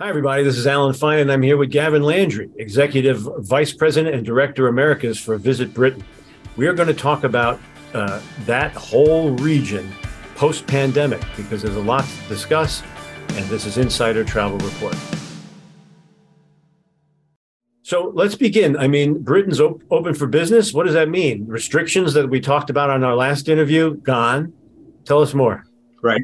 Hi, everybody. This is Alan Fine, and I'm here with Gavin Landry, Executive Vice President and Director Americas for Visit Britain. We are going to talk about uh, that whole region post pandemic because there's a lot to discuss, and this is Insider Travel Report. So let's begin. I mean, Britain's op- open for business. What does that mean? Restrictions that we talked about on our last interview gone. Tell us more. Right.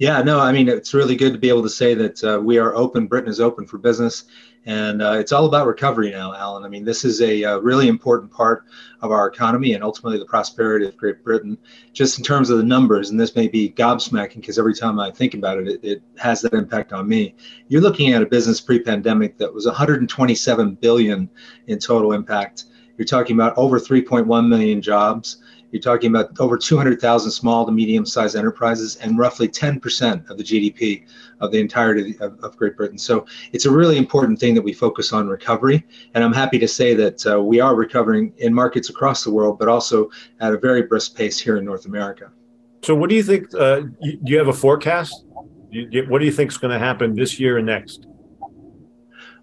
Yeah, no, I mean, it's really good to be able to say that uh, we are open. Britain is open for business. And uh, it's all about recovery now, Alan. I mean, this is a, uh, really important part of our economy and ultimately the prosperity of Great Britain, just in terms of the numbers. And this may be gobsmacking because every time I think about it, it, it has that impact on me. You're looking at a business pre pandemic that was 127 billion in total impact. You're talking about over 3.1 million jobs. You're talking about over 200,000 small to medium sized enterprises and roughly 10% of the GDP of the entirety of, of, Great Britain. So it's a really important thing that we focus on recovery. And I'm happy to say that uh, we are recovering in markets across the world, but also at a very brisk pace here in North America. So, what do you think? Uh, do you have a forecast? What do you think is going to happen this year and next?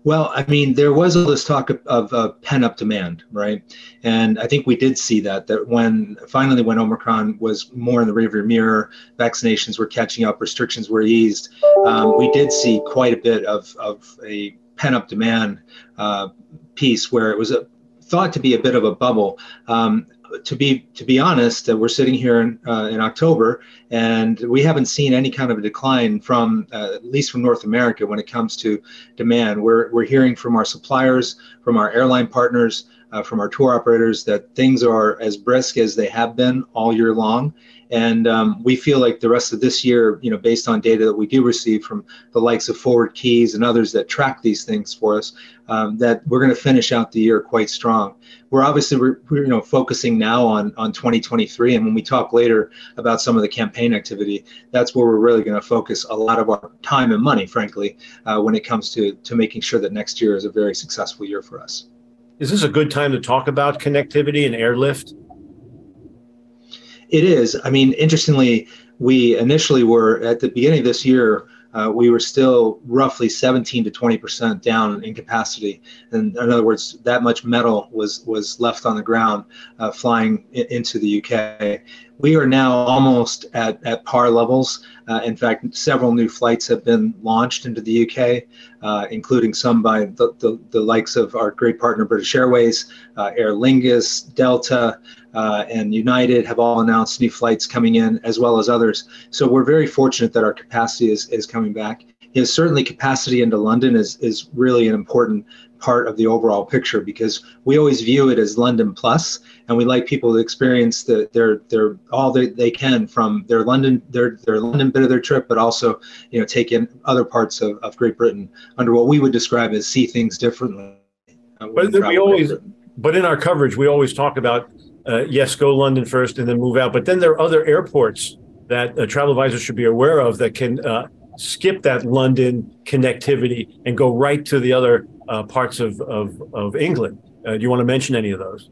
Well, I mean, there was all this talk of, of uh, pent up demand, right? And I think we did see that, that when finally, when Omicron was more in the rearview mirror, vaccinations were catching up, restrictions were eased, um, we did see quite a bit of, of a pent up demand uh, piece where it was a, thought to be a bit of a bubble. Um, to be to be honest, uh, we're sitting here in, uh, in October, and we haven't seen any kind of a decline from uh, at least from North America when it comes to demand. We're we're hearing from our suppliers, from our airline partners, uh, from our tour operators that things are as brisk as they have been all year long. And um, we feel like the rest of this year, you know, based on data that we do receive from the likes of Forward Keys and others that track these things for us, um, that we're going to finish out the year quite strong. We're obviously, we're, you know, focusing now on on 2023, and when we talk later about some of the campaign activity, that's where we're really going to focus a lot of our time and money, frankly, uh, when it comes to to making sure that next year is a very successful year for us. Is this a good time to talk about connectivity and airlift? It is. I mean, interestingly, we initially were at the beginning of this year. Uh, we were still roughly 17 to 20 percent down in capacity, and in other words, that much metal was was left on the ground, uh, flying into the UK. We are now almost at, at par levels. Uh, in fact, several new flights have been launched into the UK, uh, including some by the, the, the, likes of our great partner British Airways, uh, Aer Lingus, Delta, uh, and United have all announced new flights coming in, as well as others. So we're very fortunate that our capacity is, is coming back. Know, certainly capacity into London is, is really an important part of the overall picture because we always view it as London plus, and we like people to experience the, their their all they, they can from their London their their London bit of their trip, but also you know take in other parts of, of Great Britain under what we would describe as see things differently. Uh, but we always, but in our coverage, we always talk about uh, yes, go London first and then move out. But then there are other airports that a travel advisor should be aware of that can uh, skip that London connectivity and go right to the other uh, parts of, of, of England. Uh, do you want to mention any of those?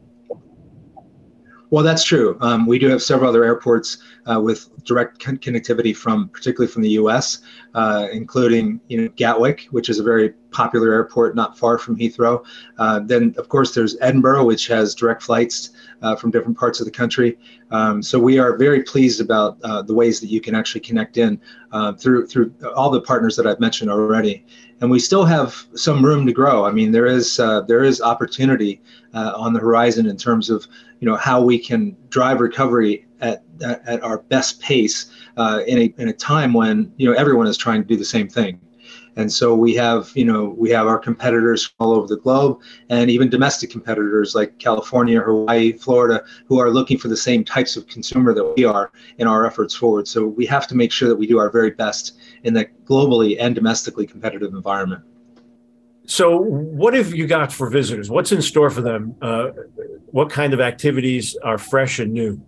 Well, that's true. Um, we do have several other airports uh, with direct con- connectivity from, particularly from the U.S., uh, including you know Gatwick, which is a very popular airport not far from Heathrow. Uh, then, of course, there's Edinburgh, which has direct flights uh, from different parts of the country. Um, so we are very pleased about uh, the ways that you can actually connect in uh, through through all the partners that I've mentioned already and we still have some room to grow. I mean, there is uh, there is opportunity uh, on the horizon in terms of you know how we can drive recovery at at, our best pace uh, in a in a time when you know everyone is trying to do the same thing. And so we have, you know, we have our competitors all over the globe and even domestic competitors like California, Hawaii, Florida, who are looking for the same types of consumer that we are in our efforts forward. So we have to make sure that we do our very best in that globally and domestically competitive environment. So, what have you got for visitors? What's in store for them? Uh, what kind of activities are fresh and new?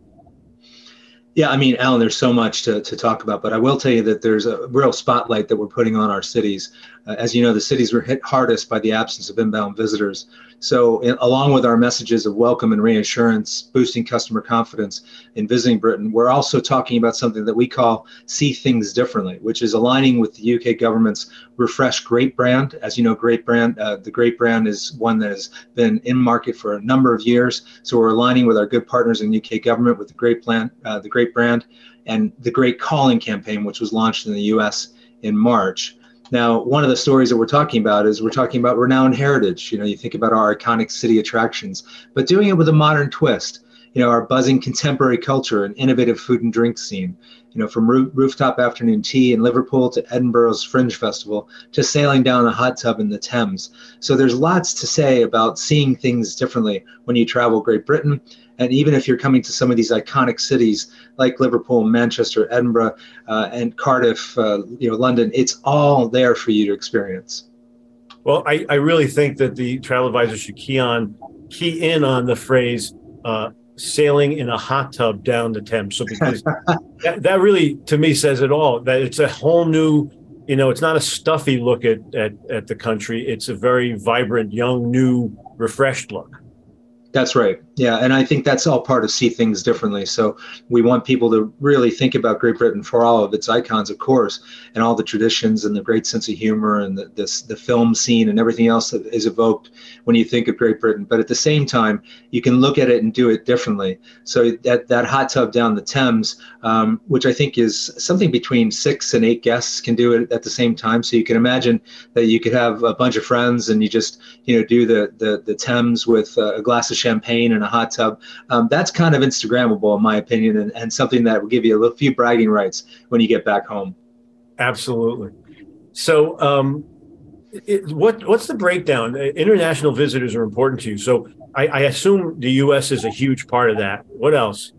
Yeah, I mean, Alan, there's so much to, to talk about, but I will tell you that there's a real spotlight that we're putting on our cities. Uh, as you know, the cities were hit hardest by the absence of inbound visitors. So, in, along with our messages of welcome and reassurance, boosting customer confidence in visiting Britain, we're also talking about something that we call See Things Differently, which is aligning with the UK government's Refresh Great brand. As you know, Great brand, uh, the Great brand is one that has been in market for a number of years. So, we're aligning with our good partners in the UK government with the Great plan, uh, the Great brand, and the Great Calling campaign, which was launched in the US in March. Now, one of the stories that we're talking about is we're talking about renowned heritage. You know, you think about our iconic city attractions, but doing it with a modern twist. You know, our buzzing contemporary culture and innovative food and drink scene. You know, from roo- rooftop afternoon tea in Liverpool to Edinburgh's Fringe Festival to sailing down a hot tub in the Thames. So there's lots to say about seeing things differently when you travel Great Britain and even if you're coming to some of these iconic cities like Liverpool, Manchester, Edinburgh, uh, and Cardiff, uh, you know, London, it's all there for you to experience. Well, I, I really think that the travel advisor should key on key in on the phrase uh, sailing in a hot tub down the Thames. So because that, that really to me says it all. That it's a whole new you know, it's not a stuffy look at, at, at the country. It's a very vibrant, young, new, refreshed look. That's right. Yeah, and I think that's all part of see things differently. So we want people to really think about Great Britain for all of its icons, of course, and all the traditions and the great sense of humor and the this, the film scene and everything else that is evoked when you think of Great Britain. But at the same time, you can look at it and do it differently. So that that hot tub down the Thames, um, which I think is something between six and eight guests can do it at the same time. So you can imagine that you could have a bunch of friends and you just you know do the the, the Thames with a glass of champagne and a hot tub. Um, that's kind of Instagrammable, in my opinion, and, and something that will give you a few bragging rights when you get back home. Absolutely. So, um, it, what what's the breakdown? International visitors are important to you, so I, I assume the U.S. is a huge part of that. What else?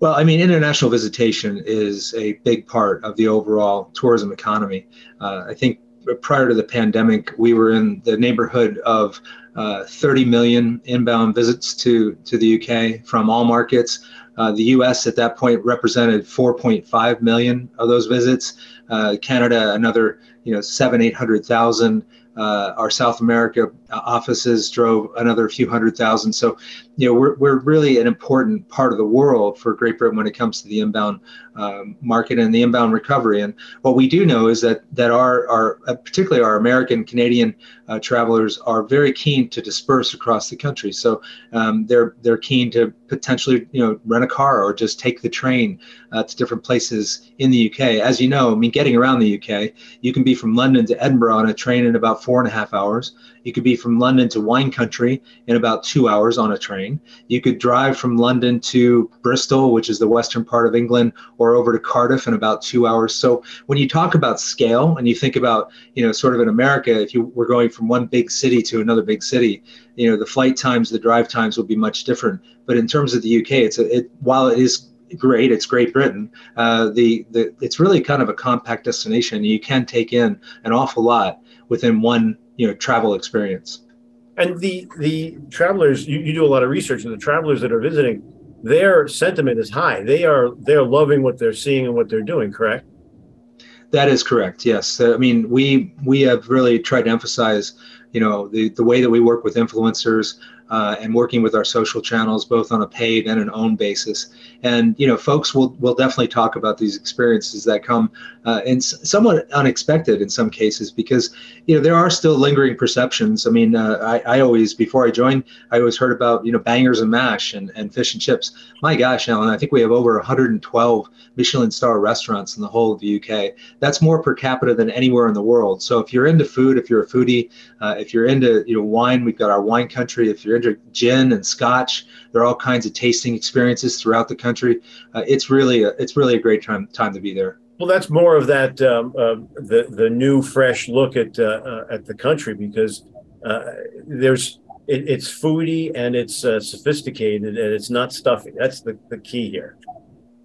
Well, I mean, international visitation is a big part of the overall tourism economy. Uh, I think prior to the pandemic, we were in the neighborhood of uh, 30 million inbound visits to, to the UK from all markets. Uh, the US at that point represented 4.5 million of those visits. Uh, Canada, another you know seven, eight hundred thousand. Uh, our South America offices drove another few hundred thousand. So, you know, we're, we're really an important part of the world for Great Britain when it comes to the inbound um, market and the inbound recovery. And what we do know is that that our, our uh, particularly our American Canadian uh, travelers are very keen to disperse across the country. So um, they're they're keen to potentially you know rent a car or just take the train uh, to different places in the UK. As you know, I mean, getting around the UK, you can be from London to Edinburgh on a train in about four and a half hours. You could be from London to wine country in about two hours on a train. You could drive from London to Bristol, which is the western part of England, or over to Cardiff in about two hours. So when you talk about scale and you think about, you know, sort of in America, if you were going from one big city to another big city, you know, the flight times, the drive times will be much different. But in terms of the UK, it's a, it, while it is great. It's Great Britain. Uh, the the it's really kind of a compact destination. You can take in an awful lot within one you know travel experience. And the the travelers, you, you do a lot of research, and the travelers that are visiting, their sentiment is high. They are they're loving what they're seeing and what they're doing. Correct. That is correct. Yes. I mean, we we have really tried to emphasize, you know, the the way that we work with influencers, uh, and working with our social channels, both on a paid and an owned basis. And you know, folks will will definitely talk about these experiences that come uh, and somewhat unexpected in some cases because you know there are still lingering perceptions. I mean, uh, I, I always before I joined, I always heard about you know bangers and mash and, and fish and chips. My gosh, Alan, I think we have over 112 Michelin star restaurants in the whole of the UK. That's more per capita than anywhere in the world. So if you're into food, if you're a foodie, uh, if you're into you know wine, we've got our wine country. If you're gin and scotch. There are all kinds of tasting experiences throughout the country. Uh, it's really a, it's really a great time time to be there. Well, that's more of that um, uh, the the new fresh look at uh, uh at the country because uh, there's it, it's foodie and it's uh, sophisticated and it's not stuffy. That's the, the key here.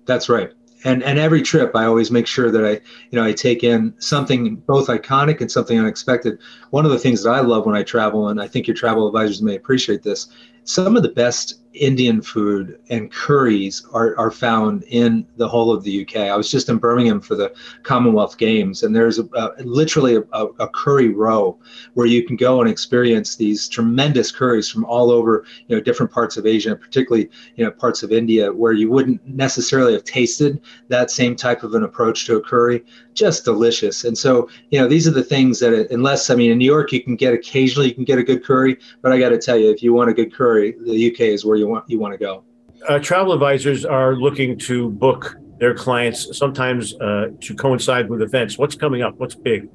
That's right and and every trip i always make sure that i you know i take in something both iconic and something unexpected. One of the things that i love when i travel and i think your travel advisors may appreciate this some of the best Indian food and curries are, are found in the whole of the UK. I was just in Birmingham for the Commonwealth Games, and there's a, a, literally a, a, curry row where you can go and experience these tremendous curries from all over, you know, different parts of Asia, particularly you know parts of India, where you wouldn't necessarily have tasted that same type of an approach to a curry. Just delicious. And so, you know, these are the things that, unless I mean, in New York, you can get occasionally you can get a good curry, but I got to tell you, if you want a good curry, the UK is where you you want you want to go. Uh, travel advisors are looking to book their clients sometimes uh, to coincide with events. What's coming up? What's big?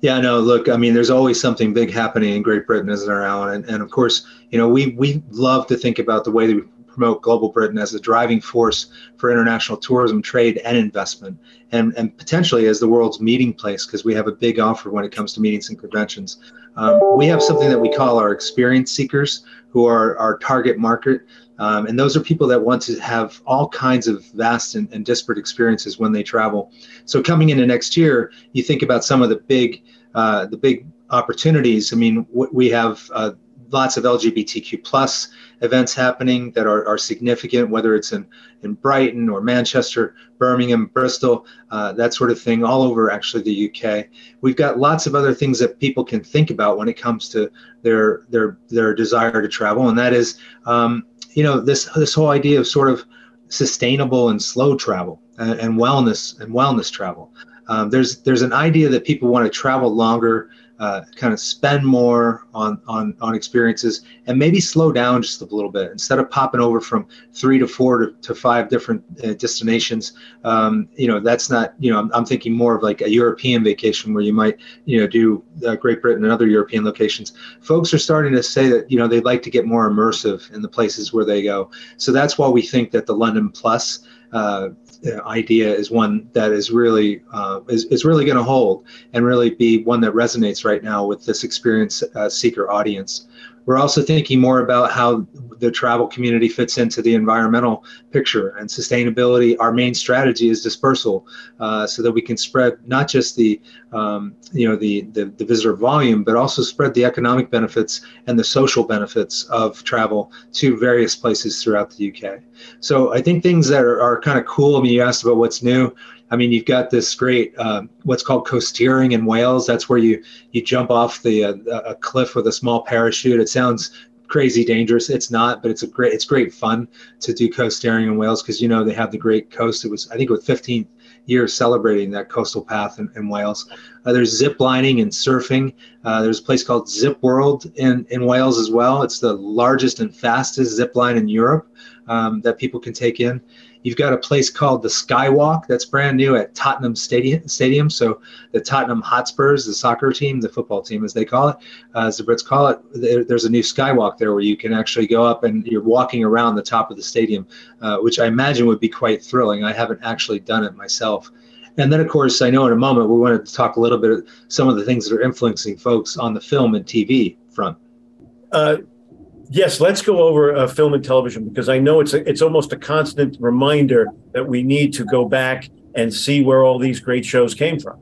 Yeah, no, look, I mean, there's always something big happening in Great Britain, isn't there, Alan? And, and of course, you know, we, we love to think about the way that we promote Global Britain as a driving force for international tourism, trade, and investment, and, and potentially as the world's meeting place, because we have a big offer when it comes to meetings and conventions. Um, we have something that we call our experience seekers, who are our target market. Um, and those are people that want to have all kinds of vast and, and, disparate experiences when they travel. So coming into next year, you think about some of the big, uh, the big opportunities. I mean, we have uh, lots of LGBTQ plus events happening that are, are significant, whether it's in, in Brighton or Manchester, Birmingham, Bristol, uh, that sort of thing, all over actually the UK. We've got lots of other things that people can think about when it comes to their their their desire to travel, and that is, um, you know, this this whole idea of sort of sustainable and slow travel and, and wellness and wellness travel. Um, there's there's an idea that people want to travel longer uh, kind of spend more on, on, on experiences and maybe slow down just a little bit instead of popping over from three to four to, to five different uh, destinations. Um, you know, that's not, you know, I'm, I'm, thinking more of like a European vacation where you might, you know, do uh, Great Britain and other European locations. Folks are starting to say that, you know, they'd like to get more immersive in the places where they go. So that's why we think that the London Plus uh, idea is one that is really uh, is, is really going to hold and really be one that resonates right now with this experience uh, seeker audience. We're also thinking more about how the travel community fits into the environmental picture and sustainability. Our main strategy is dispersal, uh, so that we can spread not just the um, you know the, the, the visitor volume, but also spread the economic benefits and the social benefits of travel to various places throughout the UK. So I think things that are, are kind of cool. I mean, you asked about what's new. I mean, you've got this great uh, what's called coasteering in Wales. That's where you you jump off the uh, a cliff with a small parachute. It sounds crazy dangerous. It's not, but it's a great it's great fun to do coasteering in Wales because you know they have the great coast. It was I think it was 15 years celebrating that coastal path in, in Wales. Uh, there's zip lining and surfing. Uh, there's a place called Zip World in, in Wales as well. It's the largest and fastest zip line in Europe um, that people can take in. You've got a place called the Skywalk that's brand new at Tottenham Stadium. Stadium. So the Tottenham Hotspurs, the soccer team, the football team, as they call it, uh, as the Brits call it, there, there's a new Skywalk there where you can actually go up and you're walking around the top of the stadium, uh, which I imagine would be quite thrilling. I haven't actually done it myself. And then, of course, I know in a moment we wanted to talk a little bit of some of the things that are influencing folks on the film and TV front. Uh, yes, let's go over uh, film and television because I know it's a, it's almost a constant reminder that we need to go back and see where all these great shows came from.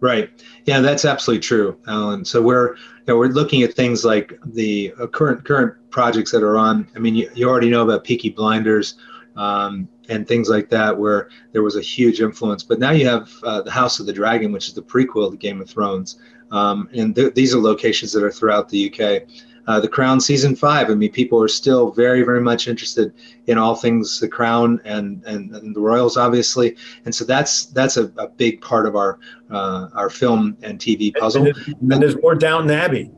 Right. Yeah, that's absolutely true, Alan. So we're you know, we're looking at things like the uh, current current projects that are on. I mean, you, you already know about Peaky Blinders um, and things like that, where there was a huge influence. But now you have uh, the House of the Dragon, which is the prequel to Game of Thrones, um, and th- these are locations that are throughout the UK uh, the Crown season five. I mean, people are still very, very much interested in all things the Crown and and, and the Royals, obviously, and so that's that's a, a big part of our uh, our film and TV puzzle. And, and there's more Downton Abbey.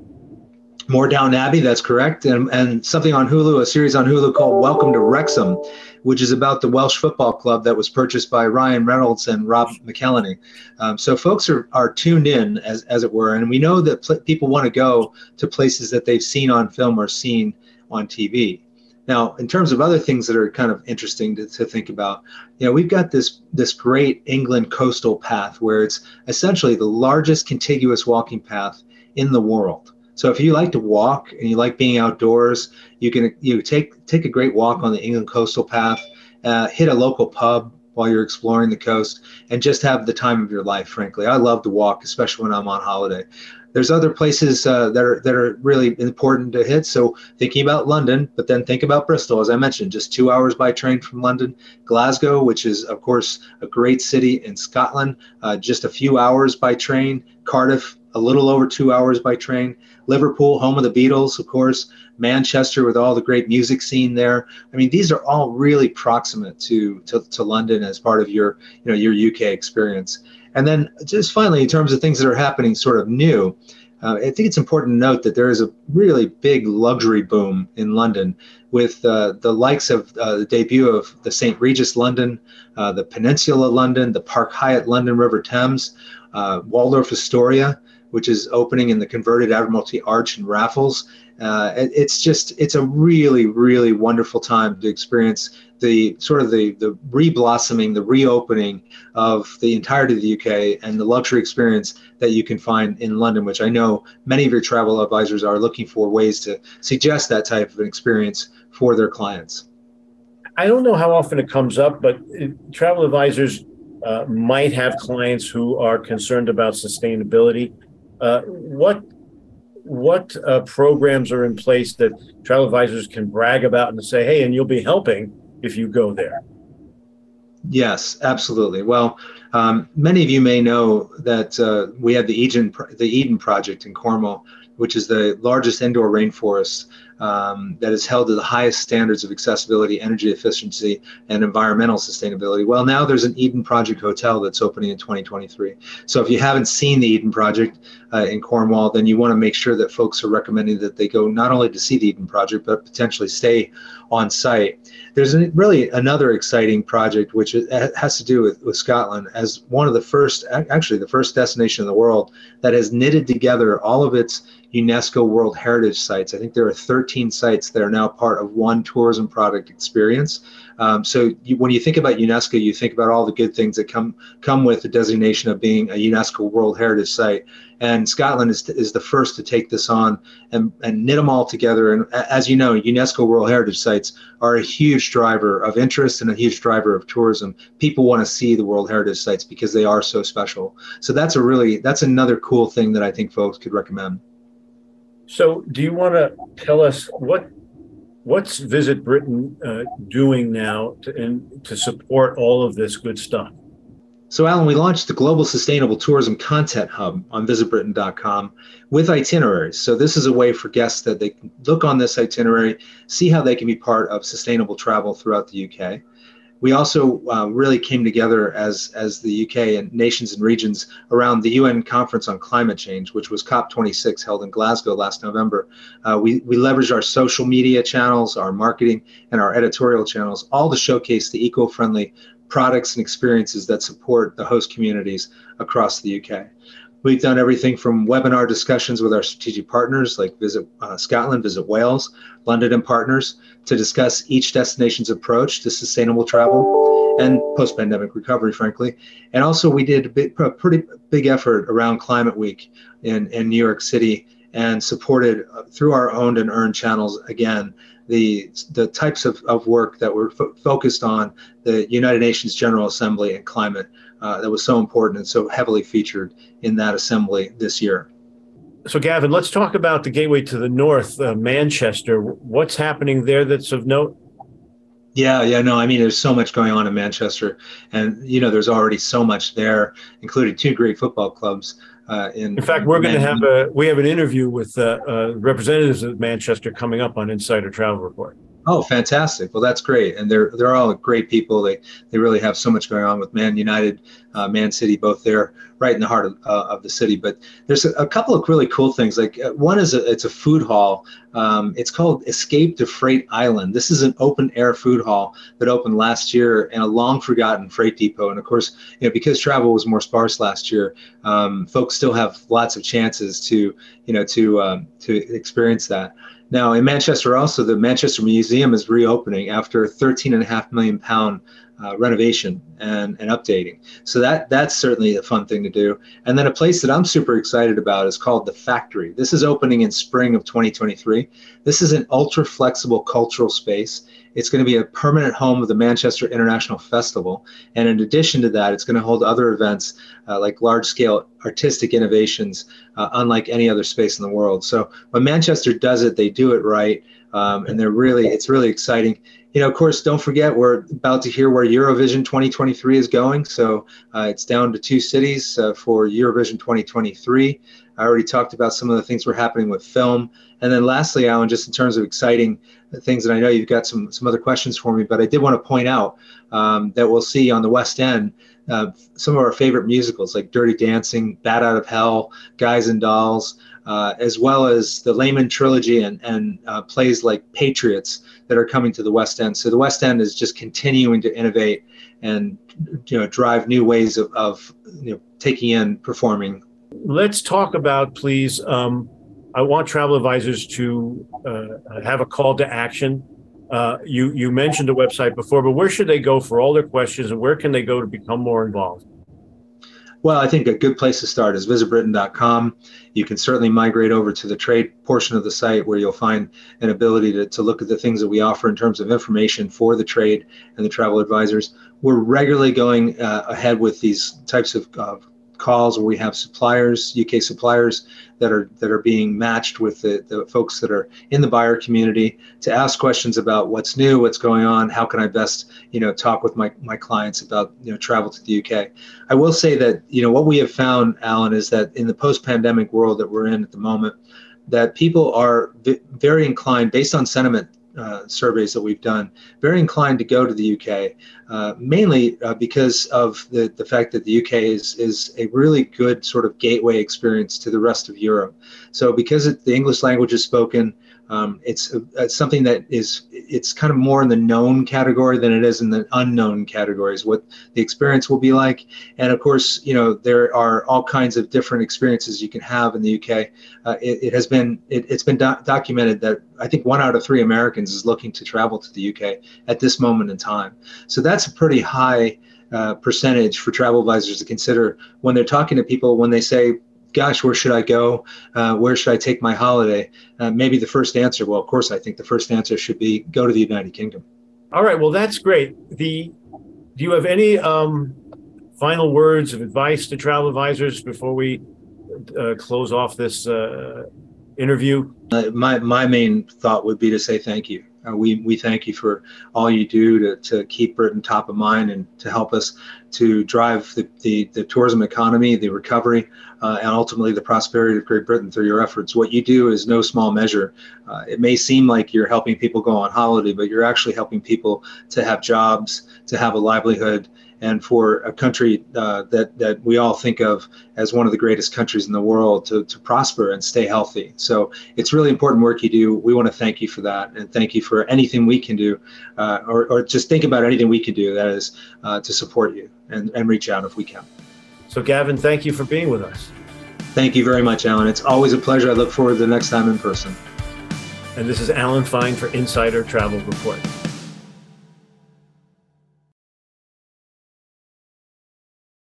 More Downton Abbey, that's correct, and and something on Hulu, a series on Hulu called Welcome to Wrexham, which is about the Welsh football club that was purchased by Ryan Reynolds and Rob McElhenney. Um, so folks are, are tuned in, as, as it were, and we know that pl- people want to go to places that they've seen on film or seen on TV. Now, in terms of other things that are kind of interesting to, to think about, you know, we've got this this great England coastal path where it's essentially the largest contiguous walking path in the world. So if you like to walk and you like being outdoors, you can you take take a great walk on the England Coastal Path, uh, hit a local pub, while you're exploring the coast and just have the time of your life. Frankly, I love to walk, especially when I'm on holiday. There's other places uh, that are that are really important to hit. So thinking about London, but then think about Bristol, as I mentioned, just two hours by train from London. Glasgow, which is of course a great city in Scotland, uh, just a few hours by train. Cardiff, a little over two hours by train. Liverpool, home of the Beatles, of course. Manchester with all the great music scene there. I mean, these are all really proximate to, to, to London as part of your, you know, your UK experience. And then just finally, in terms of things that are happening sort of new, uh, I think it's important to note that there is a really big luxury boom in London with uh, the likes of uh, the debut of the St. Regis London, uh, the Peninsula London, the Park Hyatt London River Thames, uh, Waldorf Astoria, which is opening in the converted Admiralty Arch in Raffles. Uh, it's just it's a really really wonderful time to experience the sort of the the reblossoming, the reopening of the entirety of the UK and the luxury experience that you can find in London, which I know many of your travel advisors are looking for ways to suggest that type of an experience for their clients. I don't know how often it comes up, but travel advisors uh, might have clients who are concerned about sustainability. Uh, what what uh, programs are in place that travel advisors can brag about and say, "Hey, and you'll be helping if you go there"? Yes, absolutely. Well, um, many of you may know that uh, we have the Eden the Eden Project in Cornwall, which is the largest indoor rainforest um, that is held to the highest standards of accessibility, energy efficiency, and environmental sustainability. Well, now there's an Eden Project Hotel that's opening in 2023. So if you haven't seen the Eden Project uh, in Cornwall, then you want to make sure that folks are recommending that they go not only to see the Eden Project, but potentially stay on site. There's really another exciting project which has to do with, with Scotland as one of the first, actually the first destination in the world that has knitted together all of its UNESCO World Heritage sites. I think there are 13 sites that are now part of one tourism product experience. Um, so you, when you think about UNESCO, you think about all the good things that come come with the designation of being a UNESCO World Heritage Site. And Scotland is, is the first to take this on and, and knit them all together. And as you know, UNESCO World Heritage Sites are a huge driver of interest and a huge driver of tourism. People want to see the World Heritage Sites because they are so special. So that's a really that's another cool thing that I think folks could recommend. So, do you want to tell us what what's Visit Britain uh, doing now to, in, to support all of this good stuff? So, Alan, we launched the Global Sustainable Tourism Content Hub on visitbritain.com with itineraries. So, this is a way for guests that they can look on this itinerary, see how they can be part of sustainable travel throughout the UK we also uh, really came together as as the UK and nations and regions around the UN Conference on Climate Change, which was COP26 held in Glasgow last November. Uh, we we leveraged our social media channels, our marketing, and our editorial channels, all to showcase the eco-friendly products and experiences that support the host communities across the UK. We've done everything from webinar discussions with our strategic partners like Visit uh, Scotland, Visit Wales, London and partners to discuss each destination's approach to sustainable travel and post-pandemic recovery, frankly. And also we did a, a pretty big effort around Climate Week in, in New York City and supported uh, through our owned and earned channels again the the types of, of work that were fo- focused on the United Nations General Assembly and climate uh, that was so important and so heavily featured in that assembly this year. So, Gavin, let's talk about the gateway to the north, uh, Manchester. What's happening there that's of note? Yeah, yeah, no, I mean, there's so much going on in Manchester, and you know, there's already so much there, including two great football clubs. Uh, in, in fact, we're going to have a we have an interview with uh, uh, representatives of Manchester coming up on Insider Travel Report. Oh, fantastic! Well, that's great, and they're they're all great people. They they really have so much going on with Man United, uh, Man City, both there, right in the heart of, uh, of the city. But there's a, a, couple of really cool things. Like uh, one is a, it's a food hall. Um, it's called Escape to Freight Island. This is an open air food hall that opened last year in a long forgotten freight depot. And of course, you know because travel was more sparse last year, um, folks still have lots of chances to you know to um, to experience that. Now, in Manchester, also, the Manchester Museum is reopening after a 13.5 million pound uh, renovation and, and updating. So that that's certainly a fun thing to do. And then a place that I'm super excited about is called the Factory. This is opening in spring of 2023. This is an ultra flexible cultural space. It's going to be a permanent home of the Manchester International Festival. And in addition to that, it's going to hold other events uh, like large scale artistic innovations, uh, unlike any other space in the world. So when Manchester does it, they do it right. Um, and they're really, it's really exciting you know, of course, don't forget we're about to hear where Eurovision 2023 is going. So uh, it's down to two cities uh, for Eurovision 2023. I already talked about some of the things we're happening with film, and then lastly, Alan, just in terms of exciting things, and I know you've got some some other questions for me, but I did want to point out um, that we'll see on the West End uh, some of our favorite musicals like Dirty Dancing, Bat Out of Hell, Guys and Dolls uh, as well as the Lehman trilogy and, and uh, plays like Patriots that are coming to the West End. So the West End is just continuing to innovate and you know drive new ways of, of you know taking in performing. Let's talk about, please. Um, I want travel advisors to uh, have a call to action. Uh, you you mentioned a website before, but where should they go for all their questions, and where can they go to become more involved? Well, I think a good place to start is visitbritain.com. You can certainly migrate over to the trade portion of the site where you'll find an ability to, to look at the things that we offer in terms of information for the trade and the travel advisors. We're regularly going uh, ahead with these types of uh, calls where we have suppliers, UK suppliers that are that are being matched with the, the folks that are in the buyer community to ask questions about what's new, what's going on, how can I best, you know, talk with my, my clients about, you know, travel to the UK. I will say that, you know, what we have found, Alan, is that in the post-pandemic world that we're in at the moment, that people are v- very inclined based on sentiment uh, surveys that we've done, very inclined to go to the UK, uh, mainly uh, because of the, the fact that the UK is, is a really good sort of gateway experience to the rest of Europe. So, because it, the English language is spoken, um, it's, it's, something that is it's kind of more in the known category than it is in the unknown categories what the experience will be like. And of course you know there are all kinds of different experiences you can have in the uk uh, it, it, has been it, has been do- documented that i think one out of three americans is looking to travel to the uk at this moment in time. So that's a pretty high uh, percentage for travel advisors to consider when they're talking to people when they say gosh, where should I go? Uh, where should I take my holiday? Uh, maybe the first answer, well, of course, I think the first answer should be go to the United Kingdom. All right. Well, that's great. The do you have any um, final words of advice to travel advisors before we uh, close off this uh, interview? Uh, my my main thought would be to say thank you. Uh, we, we thank you for all you do to, to keep Britain top of mind and to help us to drive the, the, the tourism economy, the recovery, uh, and ultimately the prosperity of Great Britain through your efforts. What you do is no small measure. Uh, it may seem like you're helping people go on holiday, but you're actually helping people to have jobs, to have a livelihood, and for a country uh, that that we all think of as one of the greatest countries in the world to, to prosper and stay healthy. So it's really important work you do. We want to thank you for that, and thank you for anything we can do, uh, or, or just think about anything we can do that is uh, to support you and, and reach out if we can. So Gavin, thank you for being with us. Thank you very much, Alan. It's always a pleasure. I look forward to the next time in person. And this is Alan Fine for Insider Travel Report.